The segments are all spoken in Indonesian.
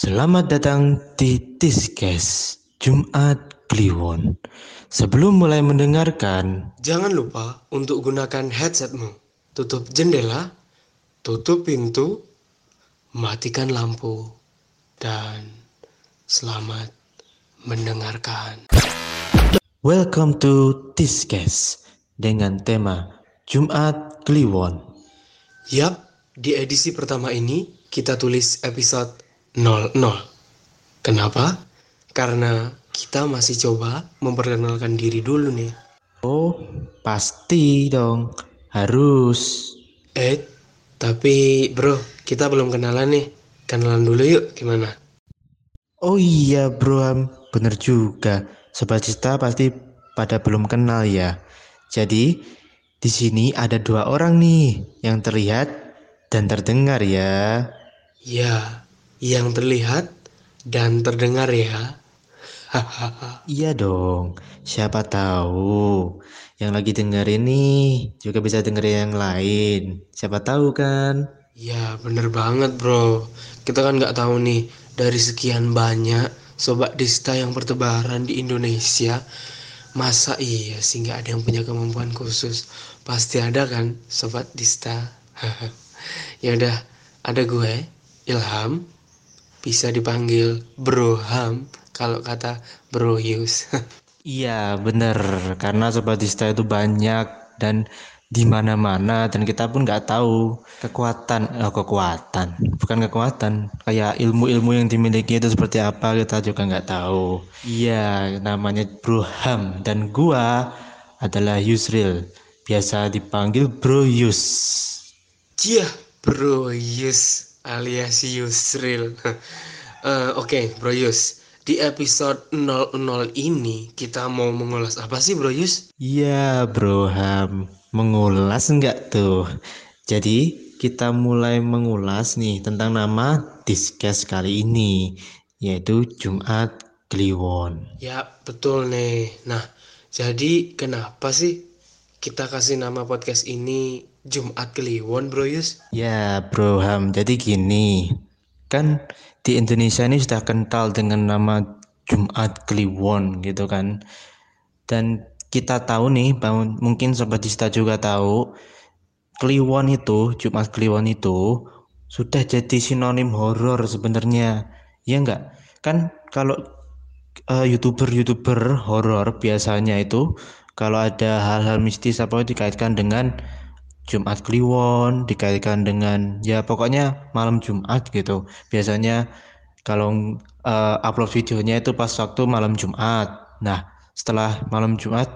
Selamat datang di Tiskes Jumat Kliwon. Sebelum mulai mendengarkan, Jangan lupa untuk gunakan headsetmu. Tutup jendela, tutup pintu, matikan lampu, dan selamat mendengarkan. welcome to Tiskes dengan tema Jumat Kliwon. Yap, di edisi pertama ini kita tulis episode 00. Kenapa? Karena kita masih coba memperkenalkan diri dulu nih. Oh, pasti dong. Harus. Eh, tapi bro, kita belum kenalan nih. Kenalan dulu yuk, gimana? Oh iya, Bro Ham. Bener juga. Sobat Cista pasti pada belum kenal ya. Jadi, di sini ada dua orang nih yang terlihat dan terdengar ya. Ya, yang terlihat dan terdengar ya. Iya dong, siapa tahu yang lagi denger ini juga bisa denger yang lain. Siapa tahu kan? Ya, bener banget bro. Kita kan nggak tahu nih dari sekian banyak sobat dista yang bertebaran di Indonesia. Masa iya sih nggak ada yang punya kemampuan khusus? Pasti ada kan sobat dista. ya udah, ada gue Ilham, bisa dipanggil Bro Ham kalau kata Bro Yus. Iya bener, karena Sobat Dista itu banyak dan di mana-mana dan kita pun nggak tahu kekuatan, eh, kekuatan, bukan kekuatan, kayak ilmu-ilmu yang dimiliki itu seperti apa kita juga nggak tahu. Iya, namanya Bro Ham dan gua adalah Yusril, biasa dipanggil Bro Yus. Cia, Bro Yus alias Yusril. Eh, Oke, Bro Yus. Di episode 00 ini kita mau mengulas apa sih, Bro Yus? Iya, Bro Ham, mengulas enggak tuh? Jadi, kita mulai mengulas nih tentang nama Diskes kali ini, yaitu Jumat Kliwon. Ya, betul nih. Nah, jadi kenapa sih kita kasih nama podcast ini Jumat Kliwon, Bro Yus? Ya, Bro Ham, jadi gini, kan di Indonesia ini sudah kental dengan nama Jumat Kliwon gitu kan. Dan kita tahu nih, mungkin Sobat Dista juga tahu, Kliwon itu, Jumat Kliwon itu sudah jadi sinonim horor sebenarnya. Ya enggak? Kan kalau eh, youtuber-youtuber horor biasanya itu kalau ada hal-hal mistis apa dikaitkan dengan Jumat Kliwon, dikaitkan dengan ya pokoknya malam Jumat gitu. Biasanya kalau eh, upload videonya itu pas waktu malam Jumat. Nah, setelah malam Jumat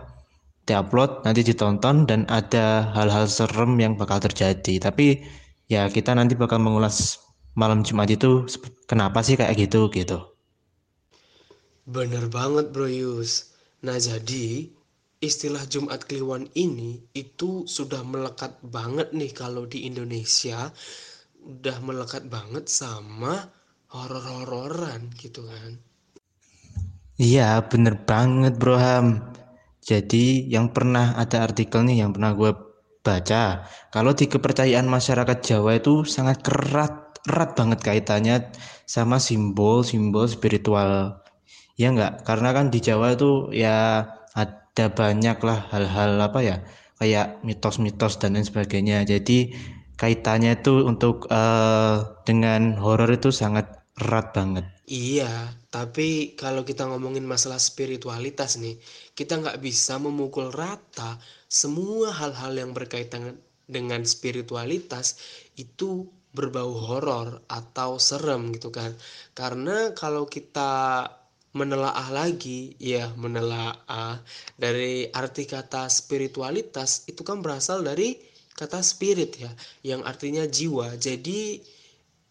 diupload nanti ditonton dan ada hal-hal serem yang bakal terjadi. Tapi ya kita nanti bakal mengulas malam Jumat itu kenapa sih kayak gitu gitu. Bener banget, Bro Yus. Nah, jadi istilah Jumat Kliwon ini itu sudah melekat banget nih kalau di Indonesia. Udah melekat banget sama horor-hororan gitu kan. Iya, bener banget Bro Ham. Jadi yang pernah ada artikel nih yang pernah gue baca, kalau di kepercayaan masyarakat Jawa itu sangat kerat, erat banget kaitannya sama simbol-simbol spiritual. Ya enggak? Karena kan di Jawa itu ya ada banyak lah hal-hal apa ya, kayak mitos-mitos dan lain sebagainya. Jadi kaitannya itu untuk eh, dengan horor itu sangat erat banget. Iya, tapi kalau kita ngomongin masalah spiritualitas nih, kita nggak bisa memukul rata semua hal-hal yang berkaitan dengan spiritualitas itu berbau horor atau serem gitu kan. Karena kalau kita menelaah lagi, ya menelaah dari arti kata spiritualitas itu kan berasal dari kata spirit ya, yang artinya jiwa. Jadi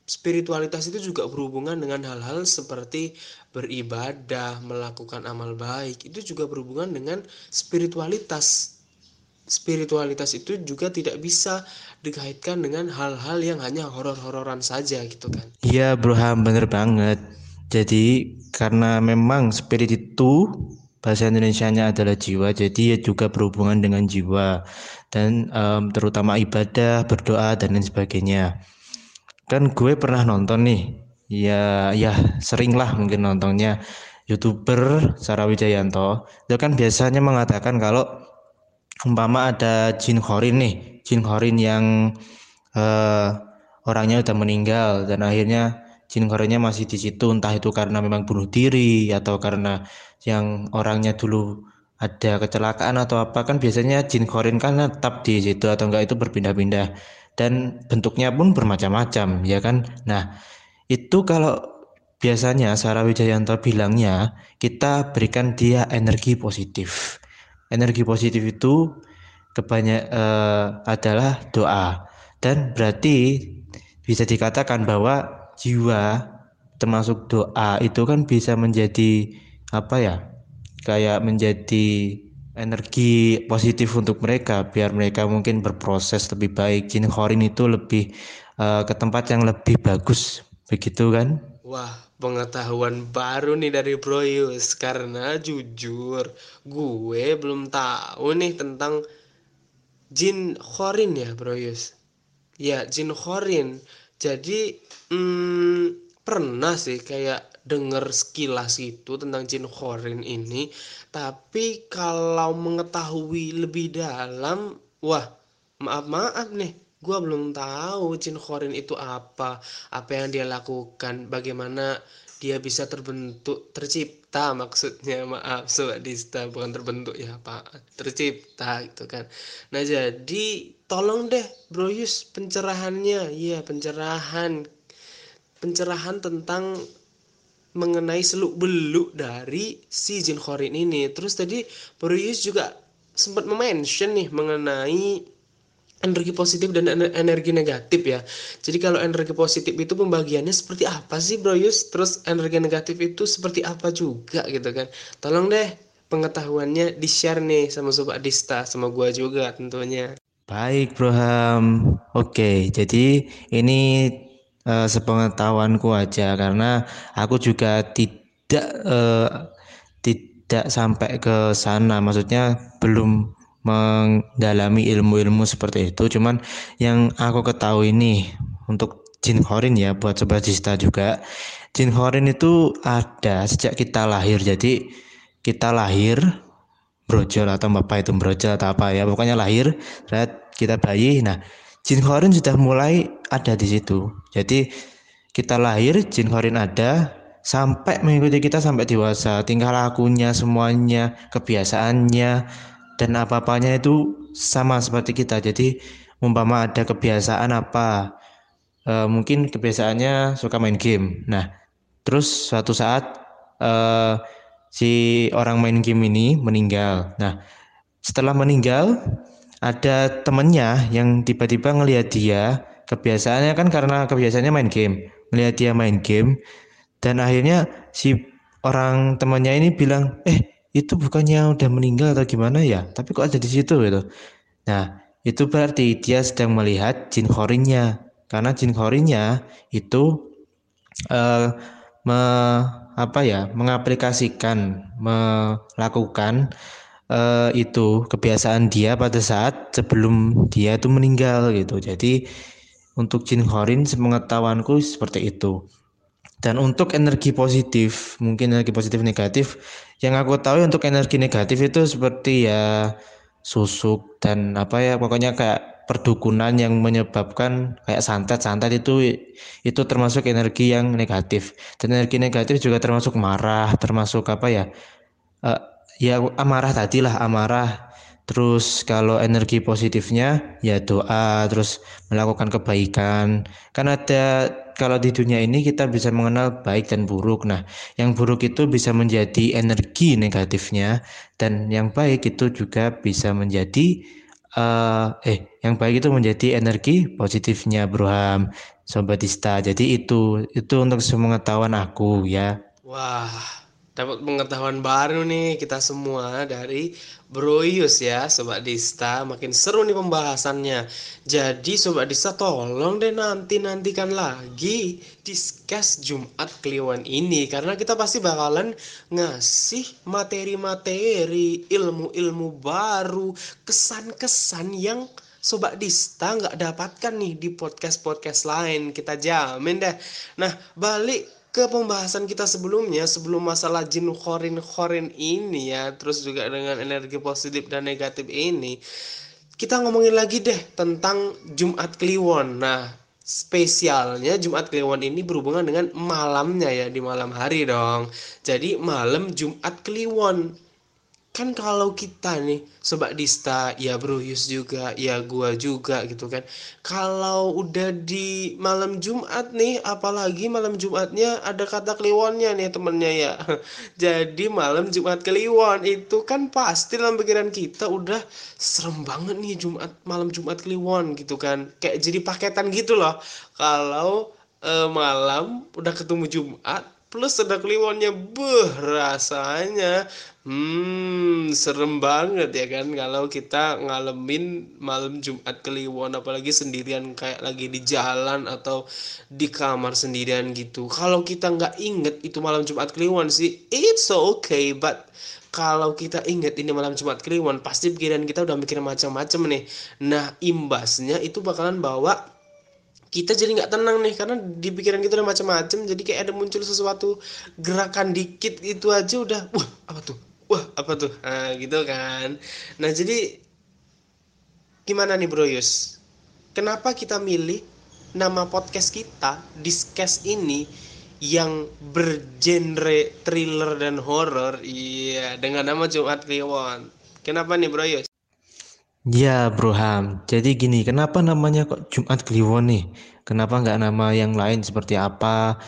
spiritualitas itu juga berhubungan dengan hal-hal seperti beribadah, melakukan amal baik. Itu juga berhubungan dengan spiritualitas. Spiritualitas itu juga tidak bisa dikaitkan dengan hal-hal yang hanya horor-hororan saja gitu kan. Iya Bro Ham, bener banget. Jadi karena memang spirit itu bahasa Indonesianya adalah jiwa, jadi ya juga berhubungan dengan jiwa dan em, terutama ibadah, berdoa dan lain sebagainya. Kan gue pernah nonton nih ya ya sering lah mungkin nontonnya youtuber Sarah Wijayanto itu kan biasanya mengatakan kalau umpama ada jin khorin nih jin khorin yang uh, orangnya udah meninggal dan akhirnya jin khorinnya masih di situ entah itu karena memang bunuh diri atau karena yang orangnya dulu ada kecelakaan atau apa. Kan biasanya jin khorin kan tetap di situ atau enggak itu berpindah-pindah. Dan bentuknya pun bermacam-macam ya kan? Nah itu kalau biasanya Sarah Wijayanto bilangnya kita berikan dia energi positif. Energi positif itu kebanyak eh, adalah doa. Dan berarti bisa dikatakan bahwa jiwa termasuk doa itu kan bisa menjadi apa ya kayak menjadi energi positif untuk mereka biar mereka mungkin berproses lebih baik. Jin khorin itu lebih uh, ke tempat yang lebih bagus begitu kan? Wah pengetahuan baru nih dari Bro Yus karena jujur gue belum tahu nih tentang jin khorin ya Bro Yus. Ya jin khorin jadi hmm, pernah sih kayak denger sekilas itu tentang jin khorin ini. Tapi kalau mengetahui lebih dalam wah maaf maaf nih gue belum tahu jin khorin itu apa apa yang dia lakukan bagaimana dia bisa terbentuk tercipta maksudnya. Maaf sobat dista bukan terbentuk ya pak. Tercipta gitu kan. Nah jadi tolong deh bro Yus pencerahannya. Iya pencerahan. Pencerahan tentang mengenai seluk beluk dari si jin khorin ini. Terus tadi bro Yus juga sempat mention nih mengenai energi positif dan energi negatif ya. Jadi kalau energi positif itu pembagiannya seperti apa sih Bro Yus? Terus energi negatif itu seperti apa juga gitu kan. Tolong deh pengetahuannya di-share nih sama Sobat Dista, sama gua juga tentunya. Baik Bro Ham. Oke, jadi ini uh, sepengetahuanku aja karena aku juga tidak uh, tidak sampai ke sana. Maksudnya belum mendalami ilmu-ilmu seperti itu. Cuman yang aku ketahui ini untuk jin khorin ya buat sobat Jista juga jin khorin itu ada sejak kita lahir. Jadi kita lahir brojol atau bapak itu brojol atau apa ya pokoknya lahir kita bayi. Nah jin khorin sudah mulai ada di situ. Jadi kita lahir jin khorin ada sampai mengikuti kita sampai dewasa. Tingkah lakunya semuanya kebiasaannya dan apa-apanya itu sama seperti kita. Jadi umpama ada kebiasaan apa, e, mungkin kebiasaannya suka main game. Nah, terus suatu saat e, si orang main game ini meninggal. Nah, setelah meninggal ada temennya yang tiba-tiba ngelihat dia kebiasaannya kan karena kebiasaannya main game melihat dia main game dan akhirnya si orang temannya ini bilang eh itu bukannya udah meninggal atau gimana ya? Tapi kok ada di situ gitu. Nah itu berarti dia sedang melihat jin khorinnya karena jin khorinnya itu uh, me, apa ya mengaplikasikan melakukan uh, itu kebiasaan dia pada saat sebelum dia itu meninggal gitu. Jadi untuk jin khorin sepengetahuanku seperti itu dan untuk energi positif, mungkin energi positif negatif, yang aku tahu untuk energi negatif itu seperti ya susuk dan apa ya pokoknya kayak perdukunan yang menyebabkan kayak santet-santet itu itu termasuk energi yang negatif. Dan energi negatif juga termasuk marah, termasuk apa ya? Uh, ya amarah tadi lah, amarah Terus kalau energi positifnya ya doa, terus melakukan kebaikan. Kan ada kalau di dunia ini kita bisa mengenal baik dan buruk. Nah, yang buruk itu bisa menjadi energi negatifnya dan yang baik itu juga bisa menjadi uh, eh yang baik itu menjadi energi positifnya Broham Sobatista. Jadi itu itu untuk sepengetahuan aku ya. Wah, dapat pengetahuan baru nih kita semua dari Broyus ya Sobat Dista makin seru nih pembahasannya jadi Sobat Dista tolong deh nanti-nantikan lagi discuss Jumat Kliwon ini karena kita pasti bakalan ngasih materi-materi ilmu-ilmu baru kesan-kesan yang Sobat Dista nggak dapatkan nih di podcast-podcast lain. Kita jamin deh. Nah, balik ke pembahasan kita sebelumnya sebelum masalah jin khorin khorin ini ya terus juga dengan energi positif dan negatif ini kita ngomongin lagi deh tentang Jumat Kliwon. Nah spesialnya Jumat Kliwon ini berhubungan dengan malamnya ya di malam hari dong. Jadi malam Jumat Kliwon kan kalau kita nih sobat Dista ya Bro Yus juga ya gua juga gitu kan. Kalau udah di malam Jumat nih apalagi malam Jumatnya ada kata kliwonnya nih temennya ya. Jadi malam Jumat kliwon itu kan pasti dalam pikiran kita udah serem banget nih Jumat malam Jumat kliwon gitu kan. Kayak jadi paketan gitu loh. Kalau eh, malam udah ketemu Jumat plus ada kliwonnya. Beh rasanya hmm serem banget ya kan? Kalau kita ngalamin malam Jumat kliwon apalagi sendirian kayak lagi di jalan atau di kamar sendirian gitu. Kalau kita nggak inget itu malam Jumat kliwon sih it's okay but kalau kita inget ini malam Jumat Kliwon, pasti pikiran kita udah mikir macam-macam nih. Nah, imbasnya itu bakalan bawa kita jadi nggak tenang nih karena di pikiran kita udah macam-macam jadi kayak ada muncul sesuatu gerakan dikit itu aja udah wah apa tuh? Wah apa tuh? Nah gitu kan. Nah jadi gimana nih Bro Yus? Kenapa kita milih nama podcast kita Discuss ini yang bergenre thriller dan horror? Iya dengan nama Jumat Kliwon. Kenapa nih Bro Yus Ya Bro Ham, jadi gini, kenapa namanya kok Jumat Kliwon nih? Kenapa nggak nama yang lain seperti apa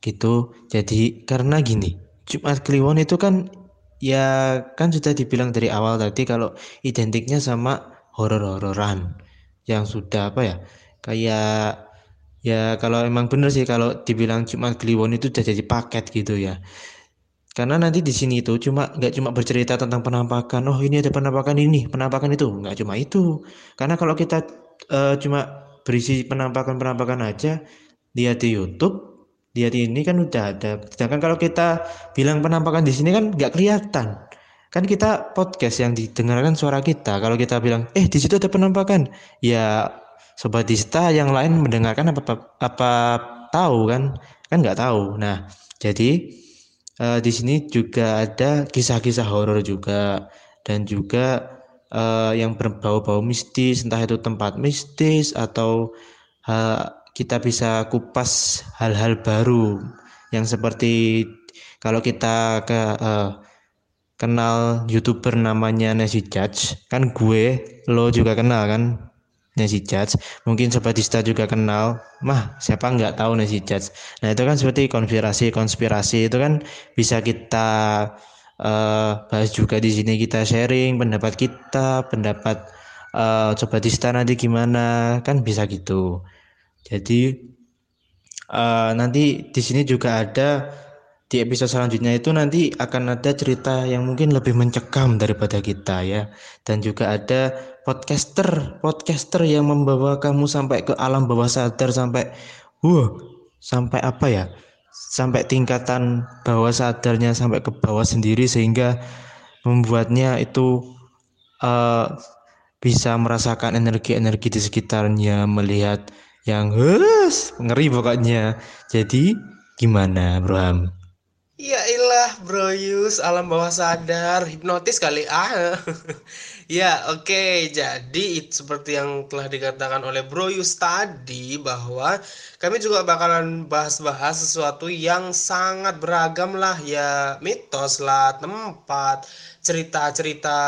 gitu? Jadi karena gini, Jumat Kliwon itu kan ya kan sudah dibilang dari awal tadi kalau identiknya sama horor-hororan yang sudah apa ya? Kayak ya kalau emang bener sih kalau dibilang Jumat Kliwon itu udah jadi paket gitu ya. Karena nanti di sini itu cuma nggak cuma bercerita tentang penampakan. Oh ini ada penampakan ini, penampakan itu nggak cuma itu. Karena kalau kita uh, cuma berisi penampakan-penampakan aja, lihat di YouTube, lihat ini kan udah ada. Sedangkan kalau kita bilang penampakan di sini kan nggak kelihatan. Kan kita podcast yang didengarkan suara kita. Kalau kita bilang, eh di situ ada penampakan, ya sobat dista yang lain mendengarkan apa apa, apa tahu kan? Kan nggak tahu. Nah jadi uh, di sini juga ada kisah-kisah horor juga. Dan juga uh, yang berbau-bau mistis entah itu tempat mistis atau uh, kita bisa kupas hal-hal baru. Yang seperti kalau kita ke uh, kenal youtuber namanya Nasi Judge kan gue lo juga kenal kan Nasi Judge. Mungkin Sobat Dista juga kenal. Mah, siapa nggak tahu Nasi Judge. Nah, itu kan seperti konspirasi-konspirasi itu kan bisa kita uh, bahas juga di sini kita sharing pendapat kita, pendapat uh, Sobat Dista nanti gimana, kan bisa gitu. Jadi uh, nanti di sini juga ada di episode selanjutnya itu nanti akan ada cerita yang mungkin lebih mencekam daripada kita ya dan juga ada podcaster podcaster yang membawa kamu sampai ke alam bawah sadar sampai wah sampai apa ya? Sampai tingkatan bawah sadarnya sampai ke bawah sendiri sehingga membuatnya itu uh, bisa merasakan energi-energi di sekitarnya melihat yang hus ngeri pokoknya. Jadi gimana Bro Ya ilah bro Yus, alam bawah sadar, hipnotis kali ah. ya oke, okay. jadi seperti yang telah dikatakan oleh bro Yus tadi bahwa kami juga bakalan bahas-bahas sesuatu yang sangat beragam lah ya mitos lah, tempat, cerita-cerita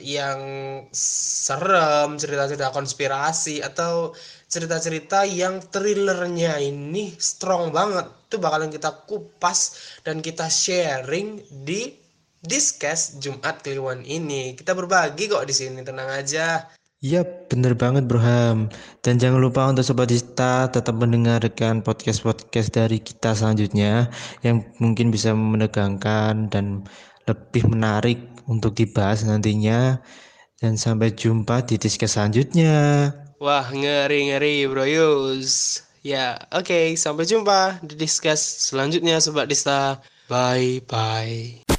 yang serem, cerita-cerita konspirasi atau cerita-cerita yang thrillernya ini strong banget itu bakalan kita kupas dan kita sharing di Discuss Jumat Kliwon ini. Kita berbagi kok di sini, tenang aja. Iya bener banget Bro Ham Dan jangan lupa untuk Sobat Dista tetap mendengarkan podcast-podcast dari kita selanjutnya Yang mungkin bisa menegangkan dan lebih menarik untuk dibahas nantinya Dan sampai jumpa di Discuss selanjutnya Wah, ngeri-ngeri bro Yus. Ya, oke. Okay, sampai jumpa di discuss selanjutnya Sobat Dista. Bye-bye.